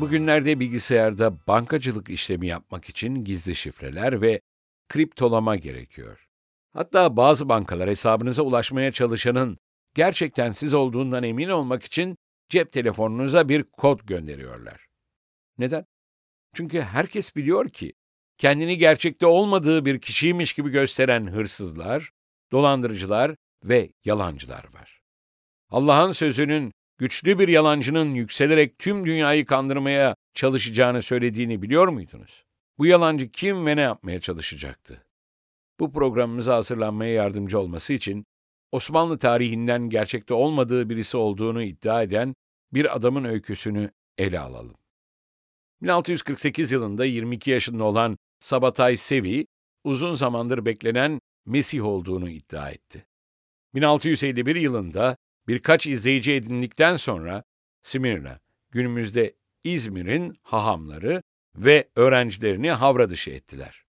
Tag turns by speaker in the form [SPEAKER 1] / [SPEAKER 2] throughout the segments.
[SPEAKER 1] Bugünlerde bilgisayarda bankacılık işlemi yapmak için gizli şifreler ve kriptolama gerekiyor. Hatta bazı bankalar hesabınıza ulaşmaya çalışanın gerçekten siz olduğundan emin olmak için cep telefonunuza bir kod gönderiyorlar. Neden? Çünkü herkes biliyor ki kendini gerçekte olmadığı bir kişiymiş gibi gösteren hırsızlar, dolandırıcılar ve yalancılar var. Allah'ın sözünün güçlü bir yalancının yükselerek tüm dünyayı kandırmaya çalışacağını söylediğini biliyor muydunuz? Bu yalancı kim ve ne yapmaya çalışacaktı? Bu programımıza hazırlanmaya yardımcı olması için Osmanlı tarihinden gerçekte olmadığı birisi olduğunu iddia eden bir adamın öyküsünü ele alalım. 1648 yılında 22 yaşında olan Sabatay Sevi, uzun zamandır beklenen Mesih olduğunu iddia etti. 1651 yılında birkaç izleyici edindikten sonra Simirna, günümüzde İzmir'in hahamları ve öğrencilerini havra dışı ettiler.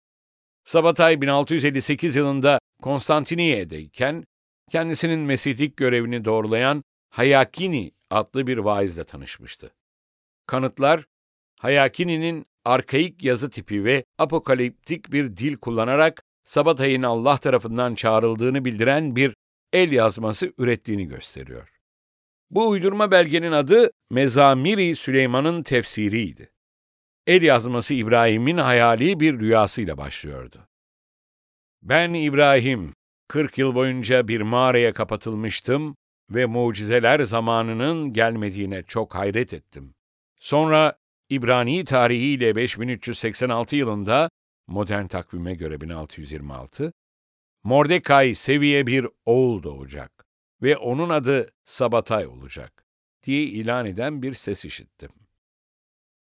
[SPEAKER 1] Sabatay 1658 yılında Konstantiniye'deyken kendisinin mesihlik görevini doğrulayan Hayakini adlı bir vaizle tanışmıştı. Kanıtlar, Hayakini'nin arkaik yazı tipi ve apokaliptik bir dil kullanarak Sabatay'ın Allah tarafından çağrıldığını bildiren bir el yazması ürettiğini gösteriyor. Bu uydurma belgenin adı Mezamiri Süleyman'ın tefsiriydi. El yazması İbrahim'in hayali bir rüyasıyla başlıyordu. Ben İbrahim, 40 yıl boyunca bir mağaraya kapatılmıştım ve mucizeler zamanının gelmediğine çok hayret ettim. Sonra İbrani tarihiyle 5386 yılında, modern takvime göre 1626, Mordekai seviye bir oğul doğacak ve onun adı Sabatay olacak diye ilan eden bir ses işittim.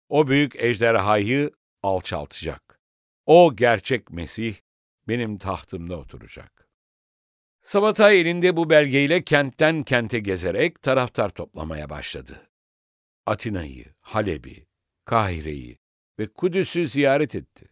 [SPEAKER 1] O büyük ejderhayı alçaltacak. O gerçek Mesih benim tahtımda oturacak. Sabatay elinde bu belgeyle kentten kente gezerek taraftar toplamaya başladı. Atina'yı, Halep'i, Kahire'yi ve Kudüs'ü ziyaret etti.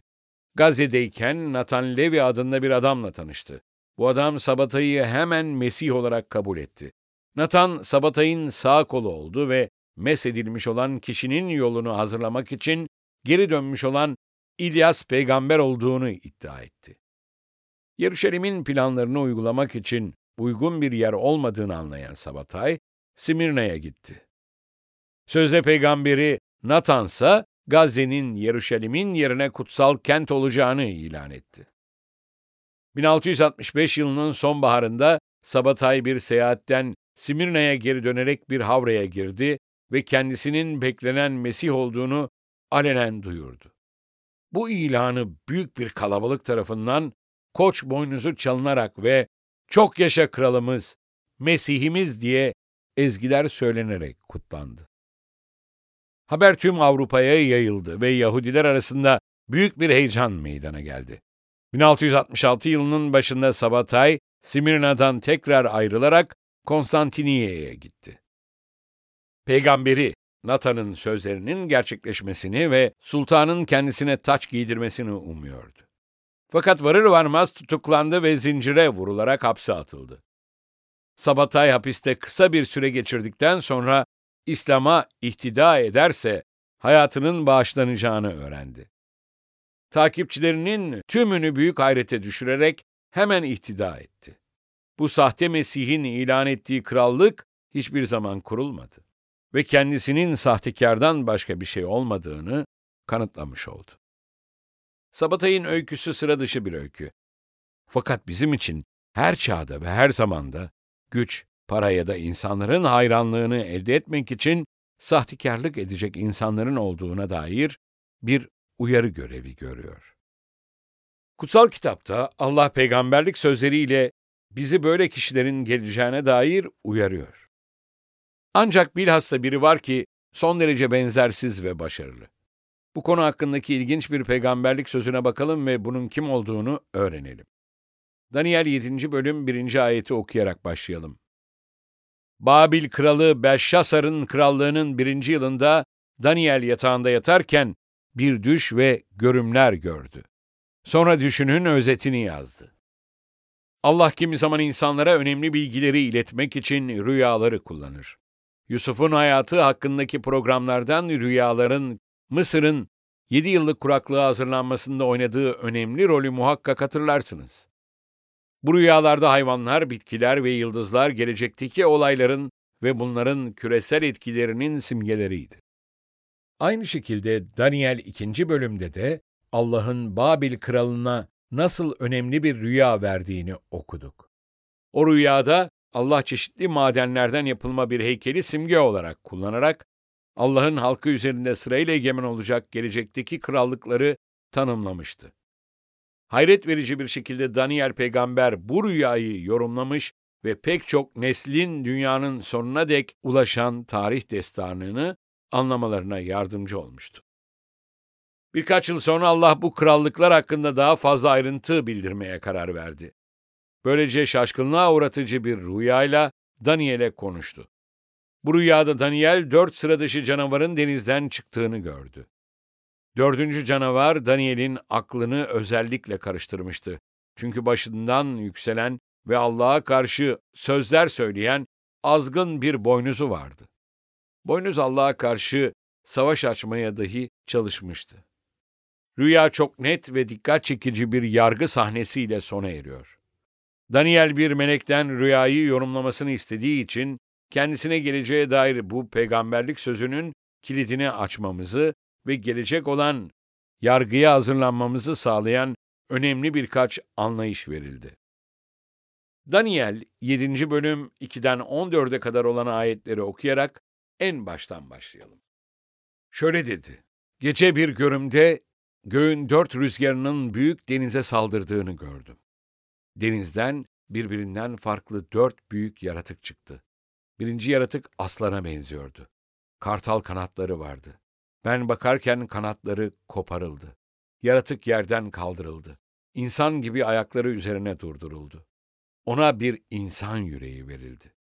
[SPEAKER 1] Gazze'deyken Nathan Levi adında bir adamla tanıştı. Bu adam Sabatay'ı hemen Mesih olarak kabul etti. Nathan, Sabatay'ın sağ kolu oldu ve mesedilmiş olan kişinin yolunu hazırlamak için geri dönmüş olan İlyas peygamber olduğunu iddia etti. Yeruşalim'in planlarını uygulamak için uygun bir yer olmadığını anlayan Sabatay, Simirna'ya gitti. Sözde peygamberi Natansa Gazze'nin Yeruşalim'in yerine kutsal kent olacağını ilan etti. 1665 yılının sonbaharında Sabatay bir seyahatten Simirna'ya geri dönerek bir havraya girdi ve kendisinin beklenen Mesih olduğunu alenen duyurdu. Bu ilanı büyük bir kalabalık tarafından koç boynuzu çalınarak ve çok yaşa kralımız, Mesihimiz diye ezgiler söylenerek kutlandı. Haber tüm Avrupa'ya yayıldı ve Yahudiler arasında büyük bir heyecan meydana geldi. 1666 yılının başında Sabatay, Simirna'dan tekrar ayrılarak Konstantiniye'ye gitti. Peygamberi Nathan'ın sözlerinin gerçekleşmesini ve sultanın kendisine taç giydirmesini umuyordu. Fakat varır varmaz tutuklandı ve zincire vurularak hapse atıldı. Sabatay hapiste kısa bir süre geçirdikten sonra İslam'a ihtida ederse hayatının bağışlanacağını öğrendi. Takipçilerinin tümünü büyük hayrete düşürerek hemen ihtida etti. Bu sahte Mesih'in ilan ettiği krallık hiçbir zaman kurulmadı ve kendisinin sahtekardan başka bir şey olmadığını kanıtlamış oldu. Sabatay'ın öyküsü sıra dışı bir öykü. Fakat bizim için her çağda ve her zamanda güç, para ya da insanların hayranlığını elde etmek için sahtekarlık edecek insanların olduğuna dair bir uyarı görevi görüyor. Kutsal kitapta Allah peygamberlik sözleriyle bizi böyle kişilerin geleceğine dair uyarıyor. Ancak bilhassa biri var ki son derece benzersiz ve başarılı. Bu konu hakkındaki ilginç bir peygamberlik sözüne bakalım ve bunun kim olduğunu öğrenelim. Daniel 7. bölüm 1. ayeti okuyarak başlayalım. Babil kralı Belşasar'ın krallığının birinci yılında Daniel yatağında yatarken bir düş ve görümler gördü. Sonra düşünün özetini yazdı. Allah kimi zaman insanlara önemli bilgileri iletmek için rüyaları kullanır. Yusuf'un hayatı hakkındaki programlardan rüyaların Mısır'ın 7 yıllık kuraklığa hazırlanmasında oynadığı önemli rolü muhakkak hatırlarsınız. Bu rüyalarda hayvanlar, bitkiler ve yıldızlar gelecekteki olayların ve bunların küresel etkilerinin simgeleriydi. Aynı şekilde Daniel 2. bölümde de Allah'ın Babil kralına nasıl önemli bir rüya verdiğini okuduk. O rüyada Allah çeşitli madenlerden yapılma bir heykeli simge olarak kullanarak Allah'ın halkı üzerinde sırayla egemen olacak gelecekteki krallıkları tanımlamıştı. Hayret verici bir şekilde Daniel peygamber bu rüyayı yorumlamış ve pek çok neslin dünyanın sonuna dek ulaşan tarih destanını anlamalarına yardımcı olmuştu. Birkaç yıl sonra Allah bu krallıklar hakkında daha fazla ayrıntı bildirmeye karar verdi. Böylece şaşkınlığa uğratıcı bir rüyayla Daniel'e konuştu. Bu rüyada Daniel dört sıra dışı canavarın denizden çıktığını gördü. Dördüncü canavar Daniel'in aklını özellikle karıştırmıştı. Çünkü başından yükselen ve Allah'a karşı sözler söyleyen azgın bir boynuzu vardı. Boynuz Allah'a karşı savaş açmaya dahi çalışmıştı. Rüya çok net ve dikkat çekici bir yargı sahnesiyle sona eriyor. Daniel bir melekten rüyayı yorumlamasını istediği için kendisine geleceğe dair bu peygamberlik sözünün kilidini açmamızı ve gelecek olan yargıya hazırlanmamızı sağlayan önemli birkaç anlayış verildi. Daniel 7. bölüm 2'den 14'e kadar olan ayetleri okuyarak en baştan başlayalım. Şöyle dedi. Gece bir görümde göğün dört rüzgarının büyük denize saldırdığını gördüm. Denizden birbirinden farklı dört büyük yaratık çıktı. Birinci yaratık aslana benziyordu. Kartal kanatları vardı. Ben bakarken kanatları koparıldı. Yaratık yerden kaldırıldı. İnsan gibi ayakları üzerine durduruldu. Ona bir insan yüreği verildi.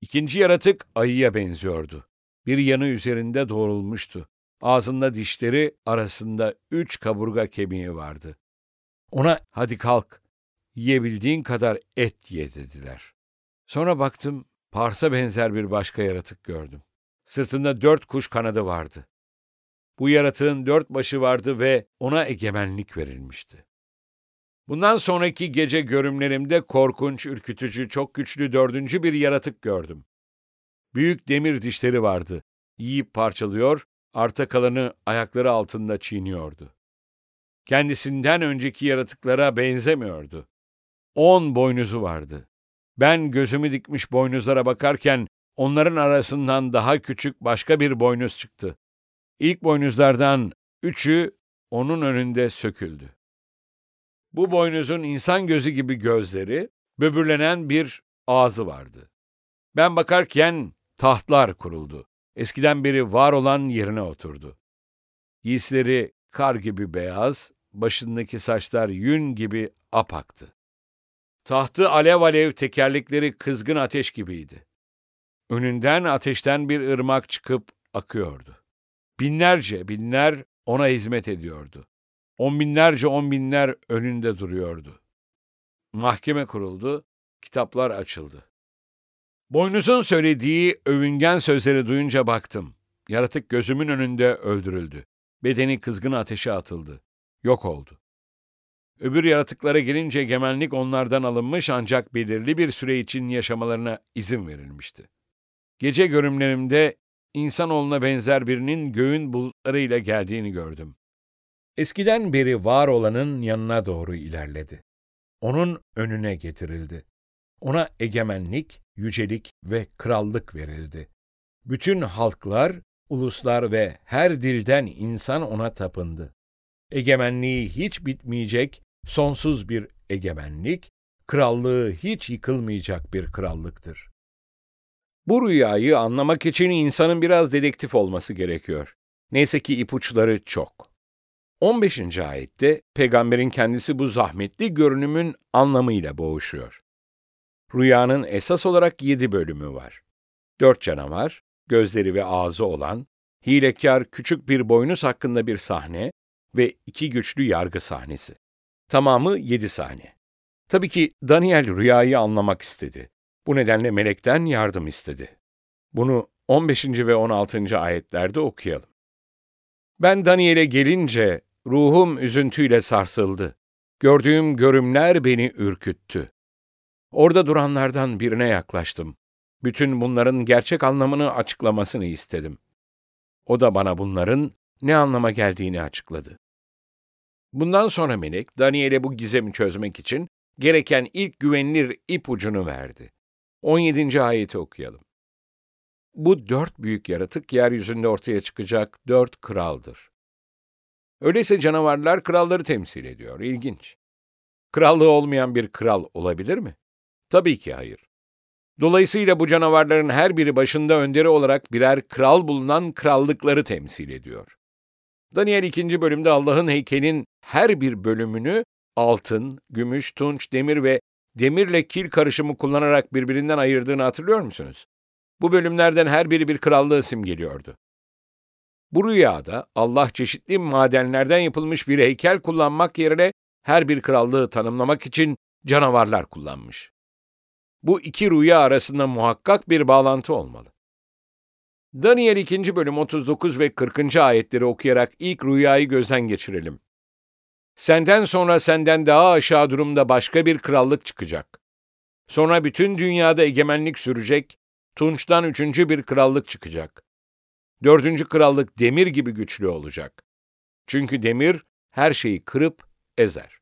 [SPEAKER 1] İkinci yaratık ayıya benziyordu. Bir yanı üzerinde doğrulmuştu. Ağzında dişleri arasında üç kaburga kemiği vardı. Ona hadi kalk, yiyebildiğin kadar et ye dediler. Sonra baktım, Pars'a benzer bir başka yaratık gördüm. Sırtında dört kuş kanadı vardı. Bu yaratığın dört başı vardı ve ona egemenlik verilmişti. Bundan sonraki gece görümlerimde korkunç, ürkütücü, çok güçlü dördüncü bir yaratık gördüm. Büyük demir dişleri vardı. Yiyip parçalıyor, arta kalanı ayakları altında çiğniyordu. Kendisinden önceki yaratıklara benzemiyordu. On boynuzu vardı. Ben gözümü dikmiş boynuzlara bakarken onların arasından daha küçük başka bir boynuz çıktı. İlk boynuzlardan üçü onun önünde söküldü. Bu boynuzun insan gözü gibi gözleri, böbürlenen bir ağzı vardı. Ben bakarken tahtlar kuruldu. Eskiden beri var olan yerine oturdu. Giysileri kar gibi beyaz, başındaki saçlar yün gibi apaktı. Tahtı alev alev tekerlekleri kızgın ateş gibiydi. Önünden ateşten bir ırmak çıkıp akıyordu. Binlerce binler ona hizmet ediyordu. On binlerce on binler önünde duruyordu. Mahkeme kuruldu, kitaplar açıldı. Boynuz'un söylediği övüngen sözleri duyunca baktım. Yaratık gözümün önünde öldürüldü. Bedeni kızgın ateşe atıldı. Yok oldu. Öbür yaratıklara gelince egemenlik onlardan alınmış ancak belirli bir süre için yaşamalarına izin verilmişti. Gece görümlerimde insanoğluna benzer birinin göğün bulutlarıyla geldiğini gördüm. Eskiden beri var olanın yanına doğru ilerledi. Onun önüne getirildi. Ona egemenlik, yücelik ve krallık verildi. Bütün halklar, uluslar ve her dilden insan ona tapındı. Egemenliği hiç bitmeyecek, sonsuz bir egemenlik, krallığı hiç yıkılmayacak bir krallıktır. Bu rüyayı anlamak için insanın biraz dedektif olması gerekiyor. Neyse ki ipuçları çok. 15. ayette peygamberin kendisi bu zahmetli görünümün anlamıyla boğuşuyor. Rüyanın esas olarak yedi bölümü var. Dört canavar, gözleri ve ağzı olan, hilekar küçük bir boynuz hakkında bir sahne ve iki güçlü yargı sahnesi. Tamamı yedi sahne. Tabii ki Daniel rüyayı anlamak istedi. Bu nedenle melekten yardım istedi. Bunu 15. ve 16. ayetlerde okuyalım. Ben Daniel'e gelince ruhum üzüntüyle sarsıldı. Gördüğüm görümler beni ürküttü. Orada duranlardan birine yaklaştım. Bütün bunların gerçek anlamını açıklamasını istedim. O da bana bunların ne anlama geldiğini açıkladı. Bundan sonra melek Daniel'e bu gizemi çözmek için gereken ilk güvenilir ipucunu verdi. 17. ayeti okuyalım. Bu dört büyük yaratık yeryüzünde ortaya çıkacak dört kraldır. Öyleyse canavarlar kralları temsil ediyor. İlginç. Krallığı olmayan bir kral olabilir mi? Tabii ki hayır. Dolayısıyla bu canavarların her biri başında önderi olarak birer kral bulunan krallıkları temsil ediyor. Daniel 2. bölümde Allah'ın heykelin her bir bölümünü altın, gümüş, tunç, demir ve demirle kil karışımı kullanarak birbirinden ayırdığını hatırlıyor musunuz? Bu bölümlerden her biri bir krallığı simgeliyordu. Bu rüyada Allah çeşitli madenlerden yapılmış bir heykel kullanmak yerine her bir krallığı tanımlamak için canavarlar kullanmış. Bu iki rüya arasında muhakkak bir bağlantı olmalı. Daniel 2. bölüm 39 ve 40. ayetleri okuyarak ilk rüyayı gözden geçirelim. Senden sonra senden daha aşağı durumda başka bir krallık çıkacak. Sonra bütün dünyada egemenlik sürecek, Tunç'tan üçüncü bir krallık çıkacak. Dördüncü krallık demir gibi güçlü olacak. Çünkü demir her şeyi kırıp ezer.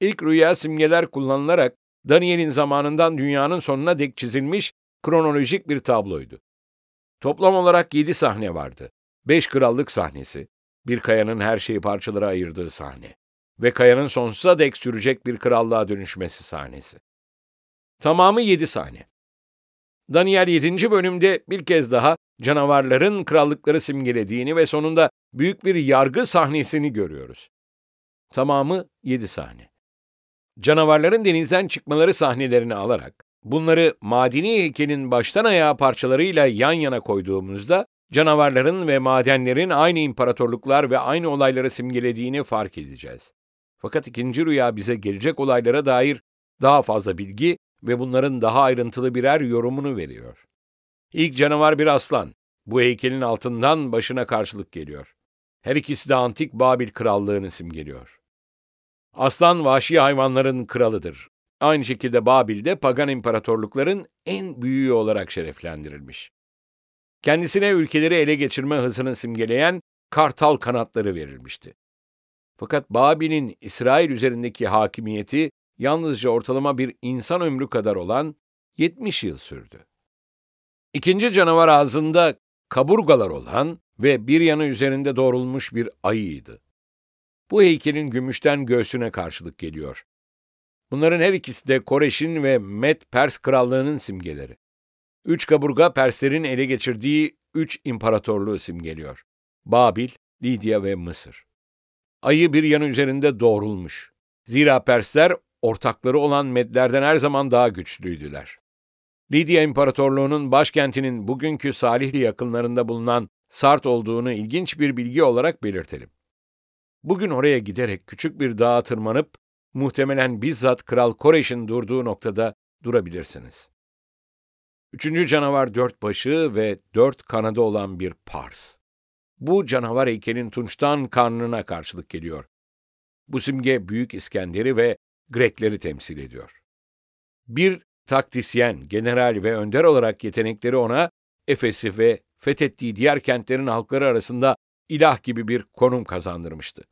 [SPEAKER 1] İlk rüya simgeler kullanılarak Daniel'in zamanından dünyanın sonuna dek çizilmiş kronolojik bir tabloydu. Toplam olarak yedi sahne vardı. Beş krallık sahnesi, bir kayanın her şeyi parçalara ayırdığı sahne ve kayanın sonsuza dek sürecek bir krallığa dönüşmesi sahnesi. Tamamı yedi sahne. Daniel 7. bölümde bir kez daha canavarların krallıkları simgelediğini ve sonunda büyük bir yargı sahnesini görüyoruz. Tamamı yedi sahne. Canavarların denizden çıkmaları sahnelerini alarak, bunları madeni heykelin baştan ayağa parçalarıyla yan yana koyduğumuzda, canavarların ve madenlerin aynı imparatorluklar ve aynı olayları simgelediğini fark edeceğiz. Fakat ikinci rüya bize gelecek olaylara dair daha fazla bilgi ve bunların daha ayrıntılı birer yorumunu veriyor. İlk canavar bir aslan. Bu heykelin altından başına karşılık geliyor. Her ikisi de antik Babil krallığını simgeliyor. Aslan vahşi hayvanların kralıdır. Aynı şekilde Babil'de pagan imparatorlukların en büyüğü olarak şereflendirilmiş. Kendisine ülkeleri ele geçirme hızını simgeleyen kartal kanatları verilmişti. Fakat Babil'in İsrail üzerindeki hakimiyeti yalnızca ortalama bir insan ömrü kadar olan 70 yıl sürdü. İkinci canavar ağzında kaburgalar olan ve bir yanı üzerinde doğrulmuş bir ayıydı. Bu heykelin gümüşten göğsüne karşılık geliyor. Bunların her ikisi de Koreş'in ve Med Pers krallığının simgeleri. Üç kaburga Perslerin ele geçirdiği üç imparatorluğu simgeliyor. Babil, Lidya ve Mısır. Ayı bir yanı üzerinde doğrulmuş. Zira Persler ortakları olan Medlerden her zaman daha güçlüydüler. Lidya İmparatorluğu'nun başkentinin bugünkü Salihli yakınlarında bulunan Sart olduğunu ilginç bir bilgi olarak belirtelim. Bugün oraya giderek küçük bir dağa tırmanıp muhtemelen bizzat Kral Koreş'in durduğu noktada durabilirsiniz. Üçüncü canavar dört başı ve dört kanadı olan bir pars. Bu canavar heykelin tunçtan karnına karşılık geliyor. Bu simge Büyük İskender'i ve Grekleri temsil ediyor. Bir taktisyen, general ve önder olarak yetenekleri ona Efes'i ve fethettiği diğer kentlerin halkları arasında ilah gibi bir konum kazandırmıştı.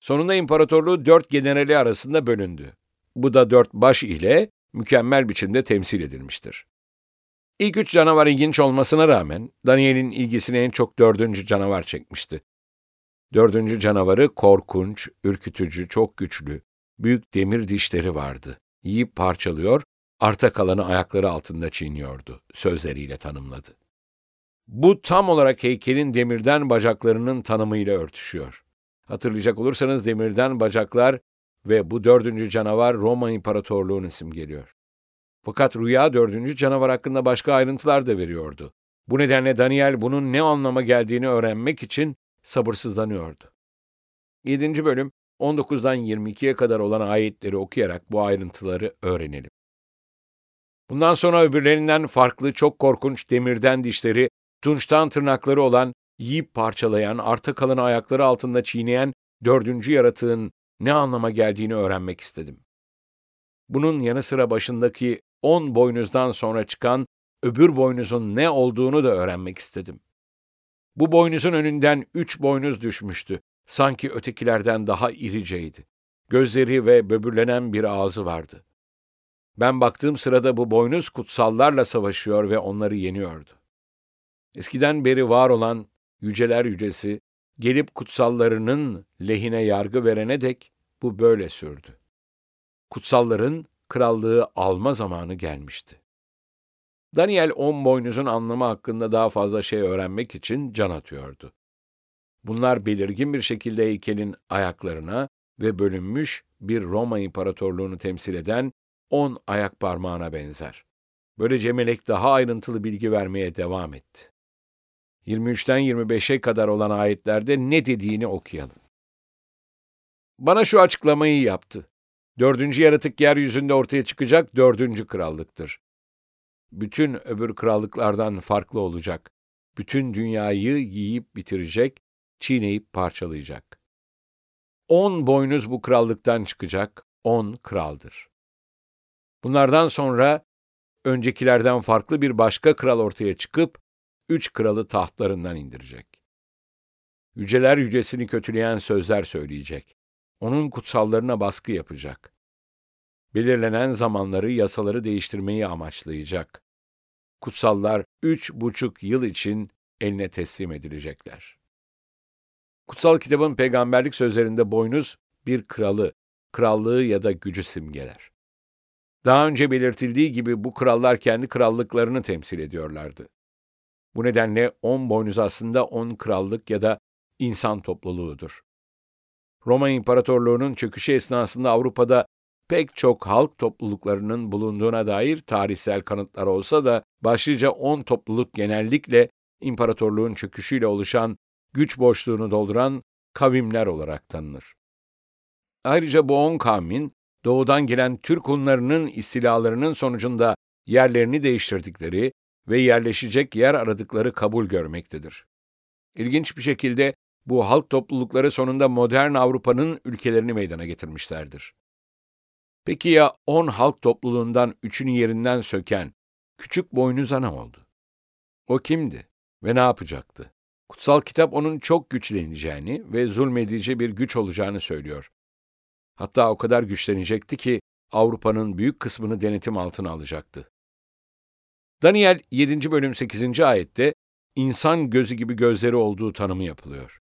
[SPEAKER 1] Sonunda imparatorluğu dört generali arasında bölündü. Bu da dört baş ile mükemmel biçimde temsil edilmiştir. İlk üç canavar ilginç olmasına rağmen Daniel'in ilgisini en çok dördüncü canavar çekmişti. Dördüncü canavarı korkunç, ürkütücü, çok güçlü, büyük demir dişleri vardı. Yiyip parçalıyor, arta kalanı ayakları altında çiğniyordu, sözleriyle tanımladı. Bu tam olarak heykelin demirden bacaklarının tanımıyla örtüşüyor. Hatırlayacak olursanız demirden bacaklar ve bu dördüncü canavar Roma İmparatorluğu'nu simgeliyor. Fakat rüya dördüncü canavar hakkında başka ayrıntılar da veriyordu. Bu nedenle Daniel bunun ne anlama geldiğini öğrenmek için sabırsızlanıyordu. 7. bölüm 19'dan 22'ye kadar olan ayetleri okuyarak bu ayrıntıları öğrenelim. Bundan sonra öbürlerinden farklı çok korkunç demirden dişleri, tunçtan tırnakları olan, yiyip parçalayan, arta kalan ayakları altında çiğneyen dördüncü yaratığın ne anlama geldiğini öğrenmek istedim. Bunun yanı sıra başındaki on boynuzdan sonra çıkan öbür boynuzun ne olduğunu da öğrenmek istedim. Bu boynuzun önünden üç boynuz düşmüştü. Sanki ötekilerden daha iriceydi. Gözleri ve böbürlenen bir ağzı vardı. Ben baktığım sırada bu boynuz kutsallarla savaşıyor ve onları yeniyordu. Eskiden beri var olan yüceler yücesi, gelip kutsallarının lehine yargı verene dek bu böyle sürdü. Kutsalların krallığı alma zamanı gelmişti. Daniel on boynuzun anlamı hakkında daha fazla şey öğrenmek için can atıyordu. Bunlar belirgin bir şekilde heykelin ayaklarına ve bölünmüş bir Roma İmparatorluğunu temsil eden on ayak parmağına benzer. Böylece melek daha ayrıntılı bilgi vermeye devam etti. 23'ten 25'e kadar olan ayetlerde ne dediğini okuyalım. Bana şu açıklamayı yaptı. Dördüncü yaratık yeryüzünde ortaya çıkacak dördüncü krallıktır. Bütün öbür krallıklardan farklı olacak. Bütün dünyayı yiyip bitirecek, çiğneyip parçalayacak. On boynuz bu krallıktan çıkacak, on kraldır. Bunlardan sonra öncekilerden farklı bir başka kral ortaya çıkıp, üç kralı tahtlarından indirecek. Yüceler yücesini kötüleyen sözler söyleyecek. Onun kutsallarına baskı yapacak. Belirlenen zamanları, yasaları değiştirmeyi amaçlayacak. Kutsallar üç buçuk yıl için eline teslim edilecekler. Kutsal kitabın peygamberlik sözlerinde boynuz bir kralı, krallığı ya da gücü simgeler. Daha önce belirtildiği gibi bu krallar kendi krallıklarını temsil ediyorlardı. Bu nedenle on boynuz aslında on krallık ya da insan topluluğudur. Roma İmparatorluğu'nun çöküşü esnasında Avrupa'da pek çok halk topluluklarının bulunduğuna dair tarihsel kanıtlar olsa da başlıca on topluluk genellikle imparatorluğun çöküşüyle oluşan güç boşluğunu dolduran kavimler olarak tanınır. Ayrıca bu on kavmin doğudan gelen Türk Hunlarının istilalarının sonucunda yerlerini değiştirdikleri ve yerleşecek yer aradıkları kabul görmektedir. İlginç bir şekilde bu halk toplulukları sonunda modern Avrupa'nın ülkelerini meydana getirmişlerdir. Peki ya on halk topluluğundan üçünü yerinden söken küçük boynuza ne oldu? O kimdi ve ne yapacaktı? Kutsal kitap onun çok güçleneceğini ve zulmedici bir güç olacağını söylüyor. Hatta o kadar güçlenecekti ki Avrupa'nın büyük kısmını denetim altına alacaktı. Daniel 7. bölüm 8. ayette insan gözü gibi gözleri olduğu tanımı yapılıyor.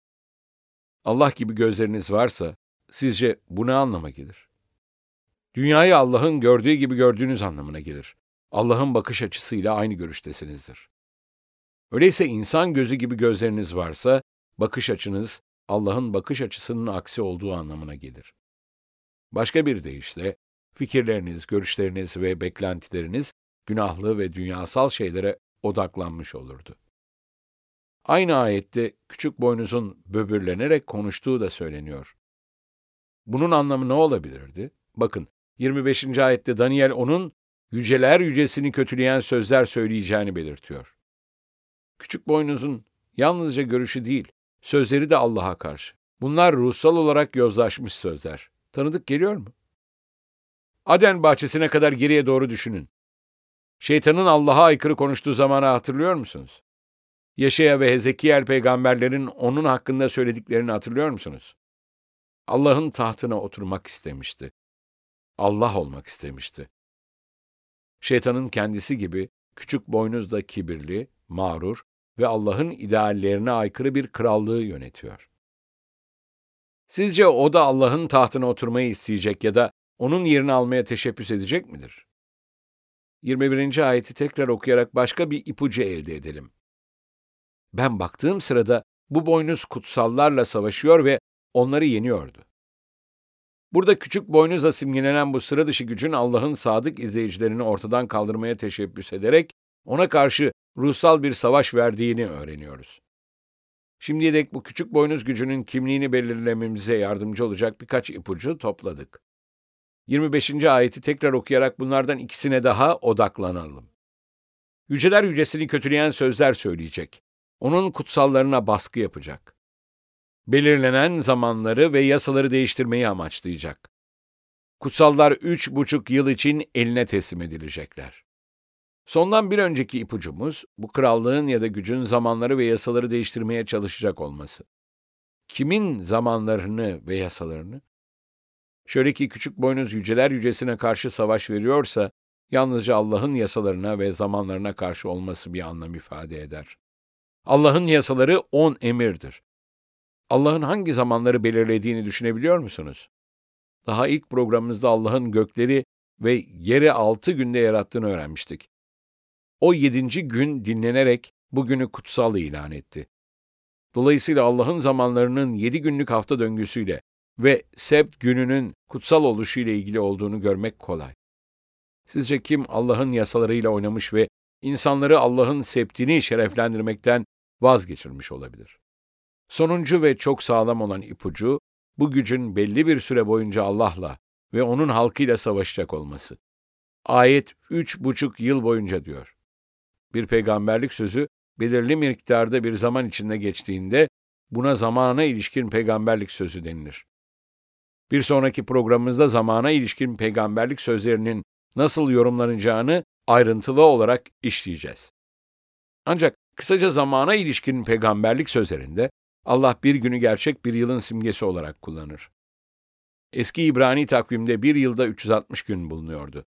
[SPEAKER 1] Allah gibi gözleriniz varsa sizce bu ne anlama gelir? Dünyayı Allah'ın gördüğü gibi gördüğünüz anlamına gelir. Allah'ın bakış açısıyla aynı görüştesinizdir. Öyleyse insan gözü gibi gözleriniz varsa bakış açınız Allah'ın bakış açısının aksi olduğu anlamına gelir. Başka bir deyişle fikirleriniz, görüşleriniz ve beklentileriniz günahlı ve dünyasal şeylere odaklanmış olurdu. Aynı ayette küçük boynuzun böbürlenerek konuştuğu da söyleniyor. Bunun anlamı ne olabilirdi? Bakın 25. ayette Daniel onun yüceler yücesini kötüleyen sözler söyleyeceğini belirtiyor. Küçük boynuzun yalnızca görüşü değil, sözleri de Allah'a karşı. Bunlar ruhsal olarak yozlaşmış sözler. Tanıdık geliyor mu? Aden bahçesine kadar geriye doğru düşünün. Şeytanın Allah'a aykırı konuştuğu zamanı hatırlıyor musunuz? Yaşaya ve Hezekiel peygamberlerin onun hakkında söylediklerini hatırlıyor musunuz? Allah'ın tahtına oturmak istemişti. Allah olmak istemişti. Şeytanın kendisi gibi küçük boynuzda kibirli, mağrur ve Allah'ın ideallerine aykırı bir krallığı yönetiyor. Sizce o da Allah'ın tahtına oturmayı isteyecek ya da onun yerini almaya teşebbüs edecek midir? 21. ayeti tekrar okuyarak başka bir ipucu elde edelim. Ben baktığım sırada bu boynuz kutsallarla savaşıyor ve onları yeniyordu. Burada küçük boynuzla simgelenen bu sıra dışı gücün Allah'ın sadık izleyicilerini ortadan kaldırmaya teşebbüs ederek ona karşı ruhsal bir savaş verdiğini öğreniyoruz. Şimdiye dek bu küçük boynuz gücünün kimliğini belirlememize yardımcı olacak birkaç ipucu topladık. 25. ayeti tekrar okuyarak bunlardan ikisine daha odaklanalım. Yüceler yücesini kötüleyen sözler söyleyecek. Onun kutsallarına baskı yapacak. Belirlenen zamanları ve yasaları değiştirmeyi amaçlayacak. Kutsallar üç buçuk yıl için eline teslim edilecekler. Sondan bir önceki ipucumuz, bu krallığın ya da gücün zamanları ve yasaları değiştirmeye çalışacak olması. Kimin zamanlarını ve yasalarını? Şöyle ki küçük boynuz yüceler yücesine karşı savaş veriyorsa, yalnızca Allah'ın yasalarına ve zamanlarına karşı olması bir anlam ifade eder. Allah'ın yasaları on emirdir. Allah'ın hangi zamanları belirlediğini düşünebiliyor musunuz? Daha ilk programımızda Allah'ın gökleri ve yeri altı günde yarattığını öğrenmiştik. O yedinci gün dinlenerek bugünü kutsal ilan etti. Dolayısıyla Allah'ın zamanlarının yedi günlük hafta döngüsüyle ve Sebt gününün kutsal oluşu ile ilgili olduğunu görmek kolay. Sizce kim Allah'ın yasalarıyla oynamış ve insanları Allah'ın septini şereflendirmekten vazgeçirmiş olabilir? Sonuncu ve çok sağlam olan ipucu, bu gücün belli bir süre boyunca Allah'la ve onun halkıyla savaşacak olması. Ayet üç buçuk yıl boyunca diyor. Bir peygamberlik sözü belirli miktarda bir zaman içinde geçtiğinde buna zamana ilişkin peygamberlik sözü denilir. Bir sonraki programımızda zamana ilişkin peygamberlik sözlerinin nasıl yorumlanacağını ayrıntılı olarak işleyeceğiz. Ancak kısaca zamana ilişkin peygamberlik sözlerinde Allah bir günü gerçek bir yılın simgesi olarak kullanır. Eski İbrani takvimde bir yılda 360 gün bulunuyordu.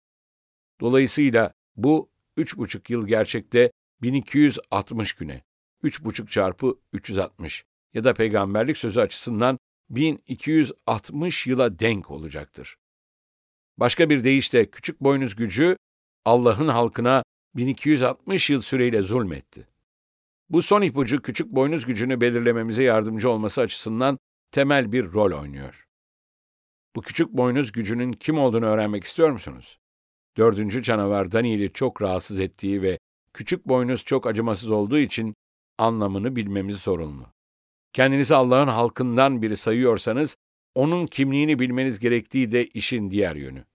[SPEAKER 1] Dolayısıyla bu üç buçuk yıl gerçekte 1260 güne, üç buçuk çarpı 360 ya da peygamberlik sözü açısından 1260 yıla denk olacaktır. Başka bir deyişle küçük boynuz gücü Allah'ın halkına 1260 yıl süreyle zulmetti. Bu son ipucu küçük boynuz gücünü belirlememize yardımcı olması açısından temel bir rol oynuyor. Bu küçük boynuz gücünün kim olduğunu öğrenmek istiyor musunuz? Dördüncü canavar Daniel'i çok rahatsız ettiği ve küçük boynuz çok acımasız olduğu için anlamını bilmemiz zorunlu. Kendinizi Allah'ın halkından biri sayıyorsanız, onun kimliğini bilmeniz gerektiği de işin diğer yönü.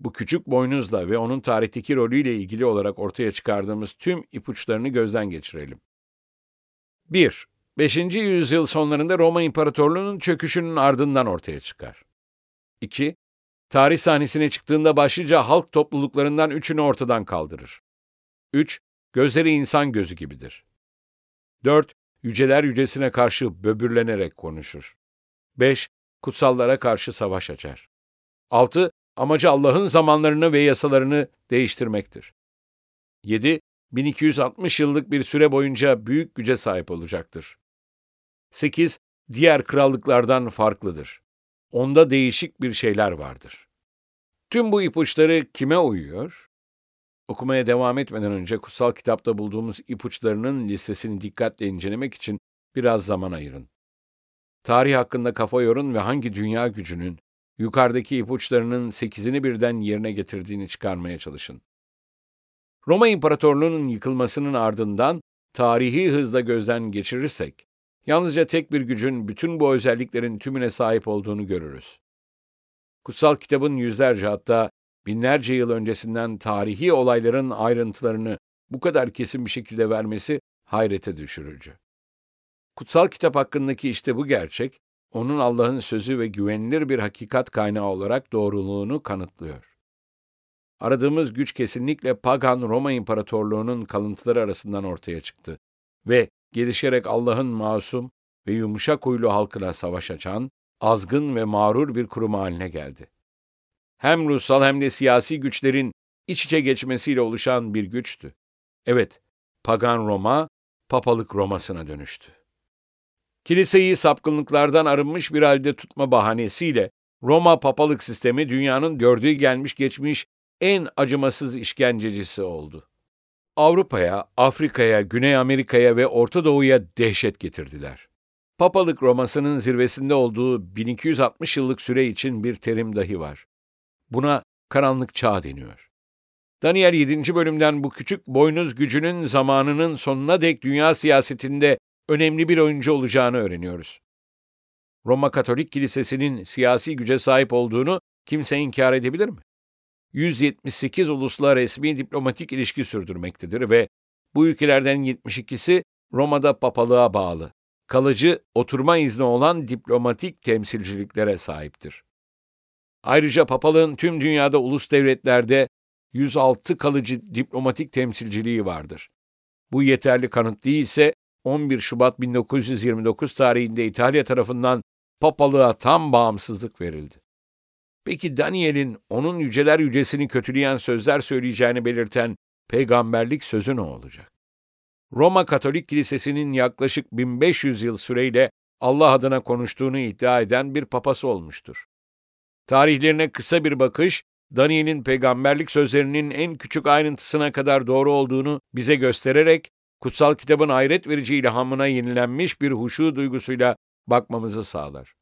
[SPEAKER 1] Bu küçük boynuzla ve onun tarihteki rolüyle ilgili olarak ortaya çıkardığımız tüm ipuçlarını gözden geçirelim. 1. 5. yüzyıl sonlarında Roma İmparatorluğu'nun çöküşünün ardından ortaya çıkar. 2. Tarih sahnesine çıktığında başlıca halk topluluklarından üçünü ortadan kaldırır. 3. Gözleri insan gözü gibidir. 4. Yüceler yücesine karşı böbürlenerek konuşur. 5. Kutsallara karşı savaş açar. 6. Amacı Allah'ın zamanlarını ve yasalarını değiştirmektir. 7. 1260 yıllık bir süre boyunca büyük güce sahip olacaktır. 8. Diğer krallıklardan farklıdır. Onda değişik bir şeyler vardır. Tüm bu ipuçları kime uyuyor? Okumaya devam etmeden önce kutsal kitapta bulduğumuz ipuçlarının listesini dikkatle incelemek için biraz zaman ayırın. Tarih hakkında kafa yorun ve hangi dünya gücünün yukarıdaki ipuçlarının sekizini birden yerine getirdiğini çıkarmaya çalışın. Roma İmparatorluğu'nun yıkılmasının ardından tarihi hızla gözden geçirirsek, yalnızca tek bir gücün bütün bu özelliklerin tümüne sahip olduğunu görürüz. Kutsal kitabın yüzlerce hatta binlerce yıl öncesinden tarihi olayların ayrıntılarını bu kadar kesin bir şekilde vermesi hayrete düşürücü. Kutsal kitap hakkındaki işte bu gerçek, onun Allah'ın sözü ve güvenilir bir hakikat kaynağı olarak doğruluğunu kanıtlıyor. Aradığımız güç kesinlikle pagan Roma İmparatorluğu'nun kalıntıları arasından ortaya çıktı ve gelişerek Allah'ın masum ve yumuşak huylu halkına savaş açan, azgın ve mağrur bir kurum haline geldi. Hem ruhsal hem de siyasi güçlerin iç içe geçmesiyle oluşan bir güçtü. Evet, pagan Roma, papalık Roma'sına dönüştü. Kiliseyi sapkınlıklardan arınmış bir halde tutma bahanesiyle Roma papalık sistemi dünyanın gördüğü gelmiş geçmiş en acımasız işkencecisi oldu. Avrupa'ya, Afrika'ya, Güney Amerika'ya ve Orta Doğu'ya dehşet getirdiler. Papalık Roması'nın zirvesinde olduğu 1260 yıllık süre için bir terim dahi var. Buna karanlık çağ deniyor. Daniel 7. bölümden bu küçük boynuz gücünün zamanının sonuna dek dünya siyasetinde önemli bir oyuncu olacağını öğreniyoruz. Roma Katolik Kilisesi'nin siyasi güce sahip olduğunu kimse inkar edebilir mi? 178 ulusla resmi diplomatik ilişki sürdürmektedir ve bu ülkelerden 72'si Roma'da papalığa bağlı, kalıcı oturma izni olan diplomatik temsilciliklere sahiptir. Ayrıca papalığın tüm dünyada ulus devletlerde 106 kalıcı diplomatik temsilciliği vardır. Bu yeterli kanıt değilse 11 Şubat 1929 tarihinde İtalya tarafından papalığa tam bağımsızlık verildi. Peki Daniel'in onun yüceler yücesini kötüleyen sözler söyleyeceğini belirten peygamberlik sözü ne olacak? Roma Katolik Kilisesi'nin yaklaşık 1500 yıl süreyle Allah adına konuştuğunu iddia eden bir papası olmuştur. Tarihlerine kısa bir bakış, Daniel'in peygamberlik sözlerinin en küçük ayrıntısına kadar doğru olduğunu bize göstererek, kutsal kitabın hayret verici ilhamına yenilenmiş bir huşu duygusuyla bakmamızı sağlar.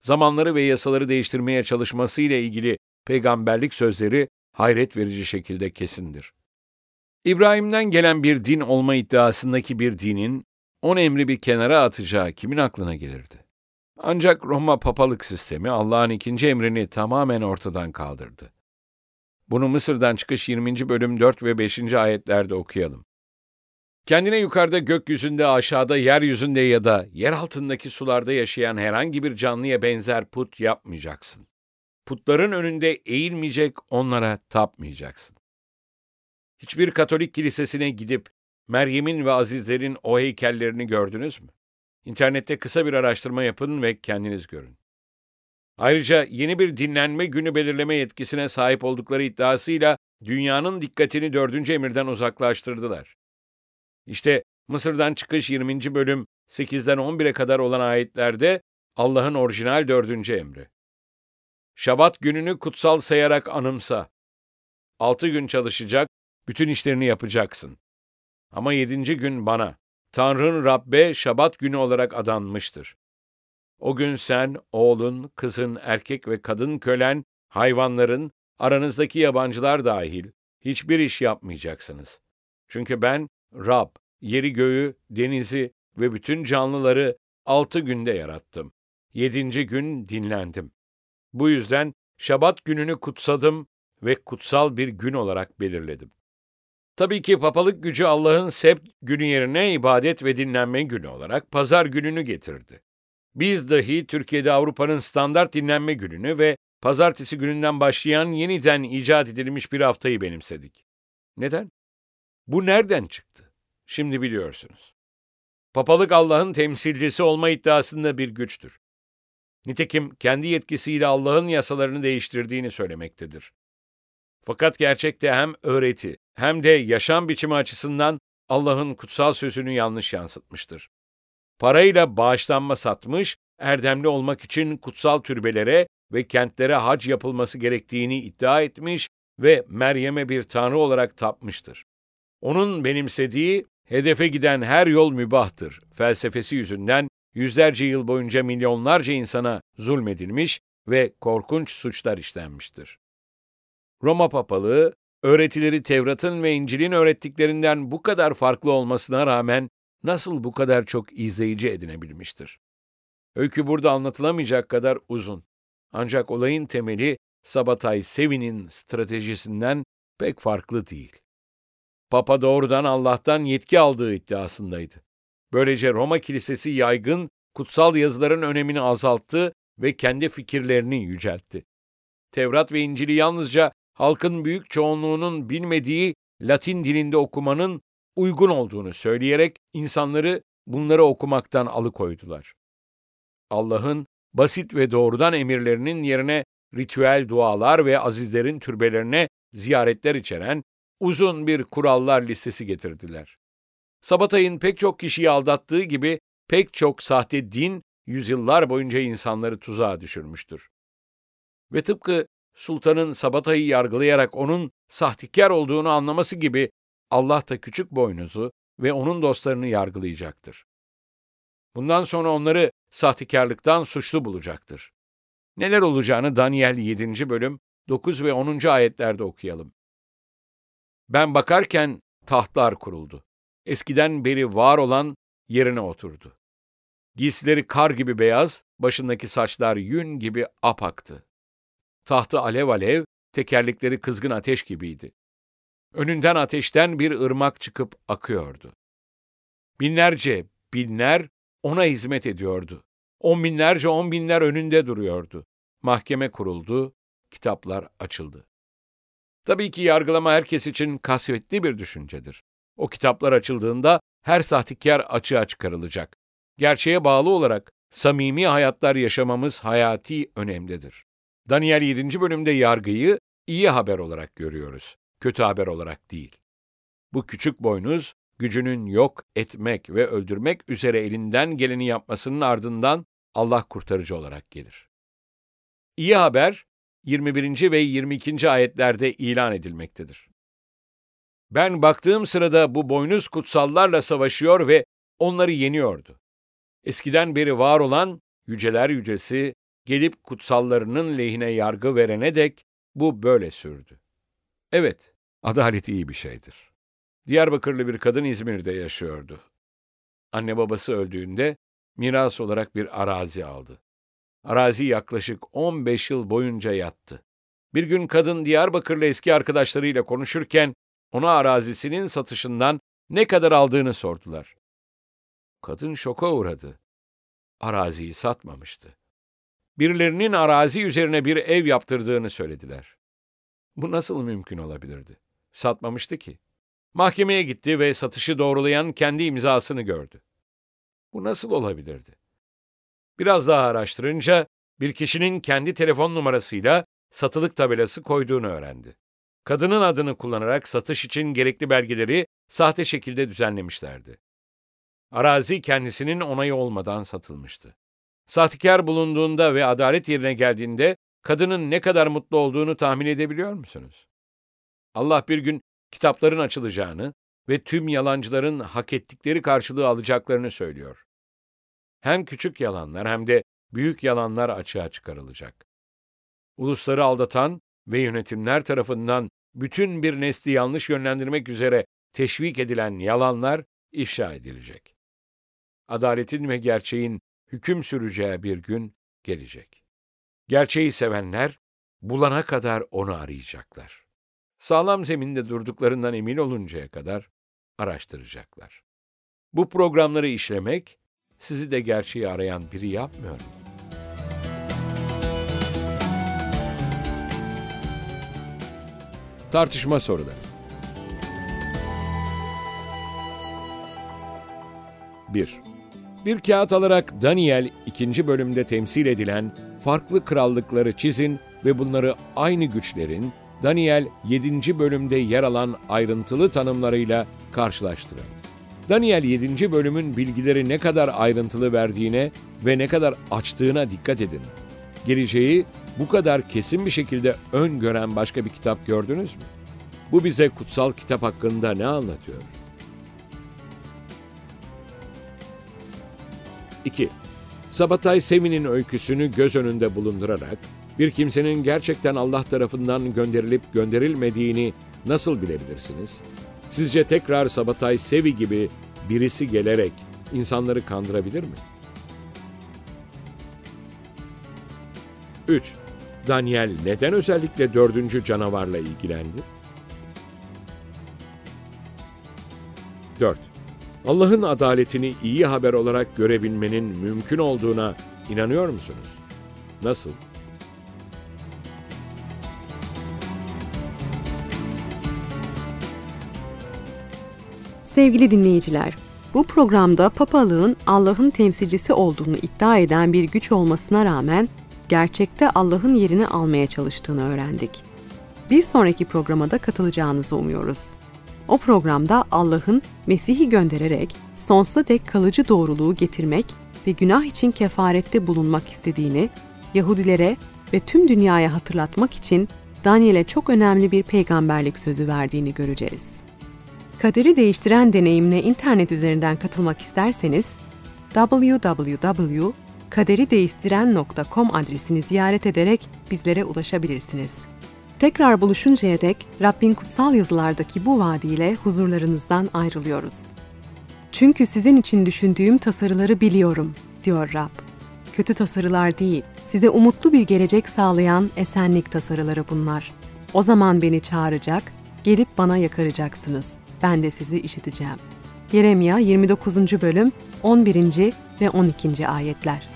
[SPEAKER 1] Zamanları ve yasaları değiştirmeye çalışması ile ilgili peygamberlik sözleri hayret verici şekilde kesindir. İbrahim'den gelen bir din olma iddiasındaki bir dinin on emri bir kenara atacağı kimin aklına gelirdi? Ancak Roma papalık sistemi Allah'ın ikinci emrini tamamen ortadan kaldırdı. Bunu Mısır'dan çıkış 20. bölüm 4 ve 5. ayetlerde okuyalım. Kendine yukarıda gökyüzünde, aşağıda, yeryüzünde ya da yer altındaki sularda yaşayan herhangi bir canlıya benzer put yapmayacaksın. Putların önünde eğilmeyecek, onlara tapmayacaksın. Hiçbir Katolik kilisesine gidip Meryem'in ve Azizlerin o heykellerini gördünüz mü? İnternette kısa bir araştırma yapın ve kendiniz görün. Ayrıca yeni bir dinlenme günü belirleme yetkisine sahip oldukları iddiasıyla dünyanın dikkatini dördüncü emirden uzaklaştırdılar. İşte Mısır'dan çıkış 20. bölüm 8'den 11'e kadar olan ayetlerde Allah'ın orijinal dördüncü emri. Şabat gününü kutsal sayarak anımsa. Altı gün çalışacak, bütün işlerini yapacaksın. Ama yedinci gün bana, Tanrın Rabbe Şabat günü olarak adanmıştır. O gün sen, oğlun, kızın, erkek ve kadın kölen, hayvanların, aranızdaki yabancılar dahil hiçbir iş yapmayacaksınız. Çünkü ben Rab, yeri göğü, denizi ve bütün canlıları altı günde yarattım. Yedinci gün dinlendim. Bu yüzden Şabat gününü kutsadım ve kutsal bir gün olarak belirledim. Tabii ki papalık gücü Allah'ın sebt günü yerine ibadet ve dinlenme günü olarak pazar gününü getirdi. Biz dahi Türkiye'de Avrupa'nın standart dinlenme gününü ve pazartesi gününden başlayan yeniden icat edilmiş bir haftayı benimsedik. Neden? Bu nereden çıktı? Şimdi biliyorsunuz. Papalık Allah'ın temsilcisi olma iddiasında bir güçtür. Nitekim kendi yetkisiyle Allah'ın yasalarını değiştirdiğini söylemektedir. Fakat gerçekte hem öğreti hem de yaşam biçimi açısından Allah'ın kutsal sözünü yanlış yansıtmıştır. Parayla bağışlanma satmış, erdemli olmak için kutsal türbelere ve kentlere hac yapılması gerektiğini iddia etmiş ve Meryem'e bir tanrı olarak tapmıştır. Onun benimsediği, hedefe giden her yol mübahtır felsefesi yüzünden yüzlerce yıl boyunca milyonlarca insana zulmedilmiş ve korkunç suçlar işlenmiştir. Roma papalığı, öğretileri Tevrat'ın ve İncil'in öğrettiklerinden bu kadar farklı olmasına rağmen nasıl bu kadar çok izleyici edinebilmiştir? Öykü burada anlatılamayacak kadar uzun. Ancak olayın temeli Sabatay Sevi'nin stratejisinden pek farklı değil. Papa doğrudan Allah'tan yetki aldığı iddiasındaydı. Böylece Roma Kilisesi yaygın, kutsal yazıların önemini azalttı ve kendi fikirlerini yüceltti. Tevrat ve İncil'i yalnızca halkın büyük çoğunluğunun bilmediği Latin dilinde okumanın uygun olduğunu söyleyerek insanları bunları okumaktan alıkoydular. Allah'ın basit ve doğrudan emirlerinin yerine ritüel dualar ve azizlerin türbelerine ziyaretler içeren uzun bir kurallar listesi getirdiler. Sabatay'ın pek çok kişiyi aldattığı gibi pek çok sahte din yüzyıllar boyunca insanları tuzağa düşürmüştür. Ve tıpkı sultanın Sabata'yı yargılayarak onun sahtekar olduğunu anlaması gibi Allah da küçük boynuzu ve onun dostlarını yargılayacaktır. Bundan sonra onları sahtekarlıktan suçlu bulacaktır. Neler olacağını Daniel 7. bölüm 9 ve 10. ayetlerde okuyalım. Ben bakarken tahtlar kuruldu. Eskiden beri var olan yerine oturdu. Giysileri kar gibi beyaz, başındaki saçlar yün gibi apaktı. Tahtı alev alev, tekerlekleri kızgın ateş gibiydi. Önünden ateşten bir ırmak çıkıp akıyordu. Binlerce, binler ona hizmet ediyordu. On binlerce on binler önünde duruyordu. Mahkeme kuruldu, kitaplar açıldı. Tabii ki yargılama herkes için kasvetli bir düşüncedir. O kitaplar açıldığında her sahtekar açığa çıkarılacak. Gerçeğe bağlı olarak samimi hayatlar yaşamamız hayati önemlidir. Daniel 7. bölümde yargıyı iyi haber olarak görüyoruz, kötü haber olarak değil. Bu küçük boynuz, gücünün yok etmek ve öldürmek üzere elinden geleni yapmasının ardından Allah kurtarıcı olarak gelir. İyi haber, 21. ve 22. ayetlerde ilan edilmektedir. Ben baktığım sırada bu boynuz kutsallarla savaşıyor ve onları yeniyordu. Eskiden beri var olan yüceler yücesi gelip kutsallarının lehine yargı verene dek bu böyle sürdü. Evet, adalet iyi bir şeydir. Diyarbakırlı bir kadın İzmir'de yaşıyordu. Anne babası öldüğünde miras olarak bir arazi aldı. Arazi yaklaşık 15 yıl boyunca yattı. Bir gün kadın Diyarbakırlı eski arkadaşlarıyla konuşurken ona arazisinin satışından ne kadar aldığını sordular. Kadın şoka uğradı. Araziyi satmamıştı. Birilerinin arazi üzerine bir ev yaptırdığını söylediler. Bu nasıl mümkün olabilirdi? Satmamıştı ki. Mahkemeye gitti ve satışı doğrulayan kendi imzasını gördü. Bu nasıl olabilirdi? Biraz daha araştırınca bir kişinin kendi telefon numarasıyla satılık tabelası koyduğunu öğrendi. Kadının adını kullanarak satış için gerekli belgeleri sahte şekilde düzenlemişlerdi. Arazi kendisinin onayı olmadan satılmıştı. Sahtekar bulunduğunda ve adalet yerine geldiğinde kadının ne kadar mutlu olduğunu tahmin edebiliyor musunuz? Allah bir gün kitapların açılacağını ve tüm yalancıların hak ettikleri karşılığı alacaklarını söylüyor. Hem küçük yalanlar hem de büyük yalanlar açığa çıkarılacak. Ulusları aldatan ve yönetimler tarafından bütün bir nesli yanlış yönlendirmek üzere teşvik edilen yalanlar ifşa edilecek. Adaletin ve gerçeğin hüküm süreceği bir gün gelecek. Gerçeği sevenler bulana kadar onu arayacaklar. Sağlam zeminde durduklarından emin oluncaya kadar araştıracaklar. Bu programları işlemek sizi de gerçeği arayan biri yapmıyor mu? Tartışma soruları 1. Bir kağıt alarak Daniel 2. bölümde temsil edilen farklı krallıkları çizin ve bunları aynı güçlerin Daniel 7. bölümde yer alan ayrıntılı tanımlarıyla karşılaştırın. Daniel 7. bölümün bilgileri ne kadar ayrıntılı verdiğine ve ne kadar açtığına dikkat edin. Geleceği bu kadar kesin bir şekilde öngören başka bir kitap gördünüz mü? Bu bize kutsal kitap hakkında ne anlatıyor? 2. Sabatay Semi'nin öyküsünü göz önünde bulundurarak bir kimsenin gerçekten Allah tarafından gönderilip gönderilmediğini nasıl bilebilirsiniz? Sizce tekrar Sabatay Sevi gibi birisi gelerek insanları kandırabilir mi? 3. Daniel neden özellikle dördüncü canavarla ilgilendi? 4. Allah'ın adaletini iyi haber olarak görebilmenin mümkün olduğuna inanıyor musunuz? Nasıl?
[SPEAKER 2] Sevgili dinleyiciler, bu programda papalığın Allah'ın temsilcisi olduğunu iddia eden bir güç olmasına rağmen gerçekte Allah'ın yerini almaya çalıştığını öğrendik. Bir sonraki programa da katılacağınızı umuyoruz. O programda Allah'ın Mesih'i göndererek sonsuza dek kalıcı doğruluğu getirmek ve günah için kefarette bulunmak istediğini, Yahudilere ve tüm dünyaya hatırlatmak için Daniel'e çok önemli bir peygamberlik sözü verdiğini göreceğiz. Kaderi değiştiren deneyimine internet üzerinden katılmak isterseniz www.kaderideistiren.com adresini ziyaret ederek bizlere ulaşabilirsiniz. Tekrar buluşuncaya dek Rabbin kutsal yazılardaki bu vaadiyle huzurlarınızdan ayrılıyoruz. Çünkü sizin için düşündüğüm tasarıları biliyorum, diyor Rab. Kötü tasarılar değil, size umutlu bir gelecek sağlayan esenlik tasarıları bunlar. O zaman beni çağıracak, gelip bana yakaracaksınız. Ben de sizi işiteceğim. Yeremya 29. bölüm 11. ve 12. ayetler.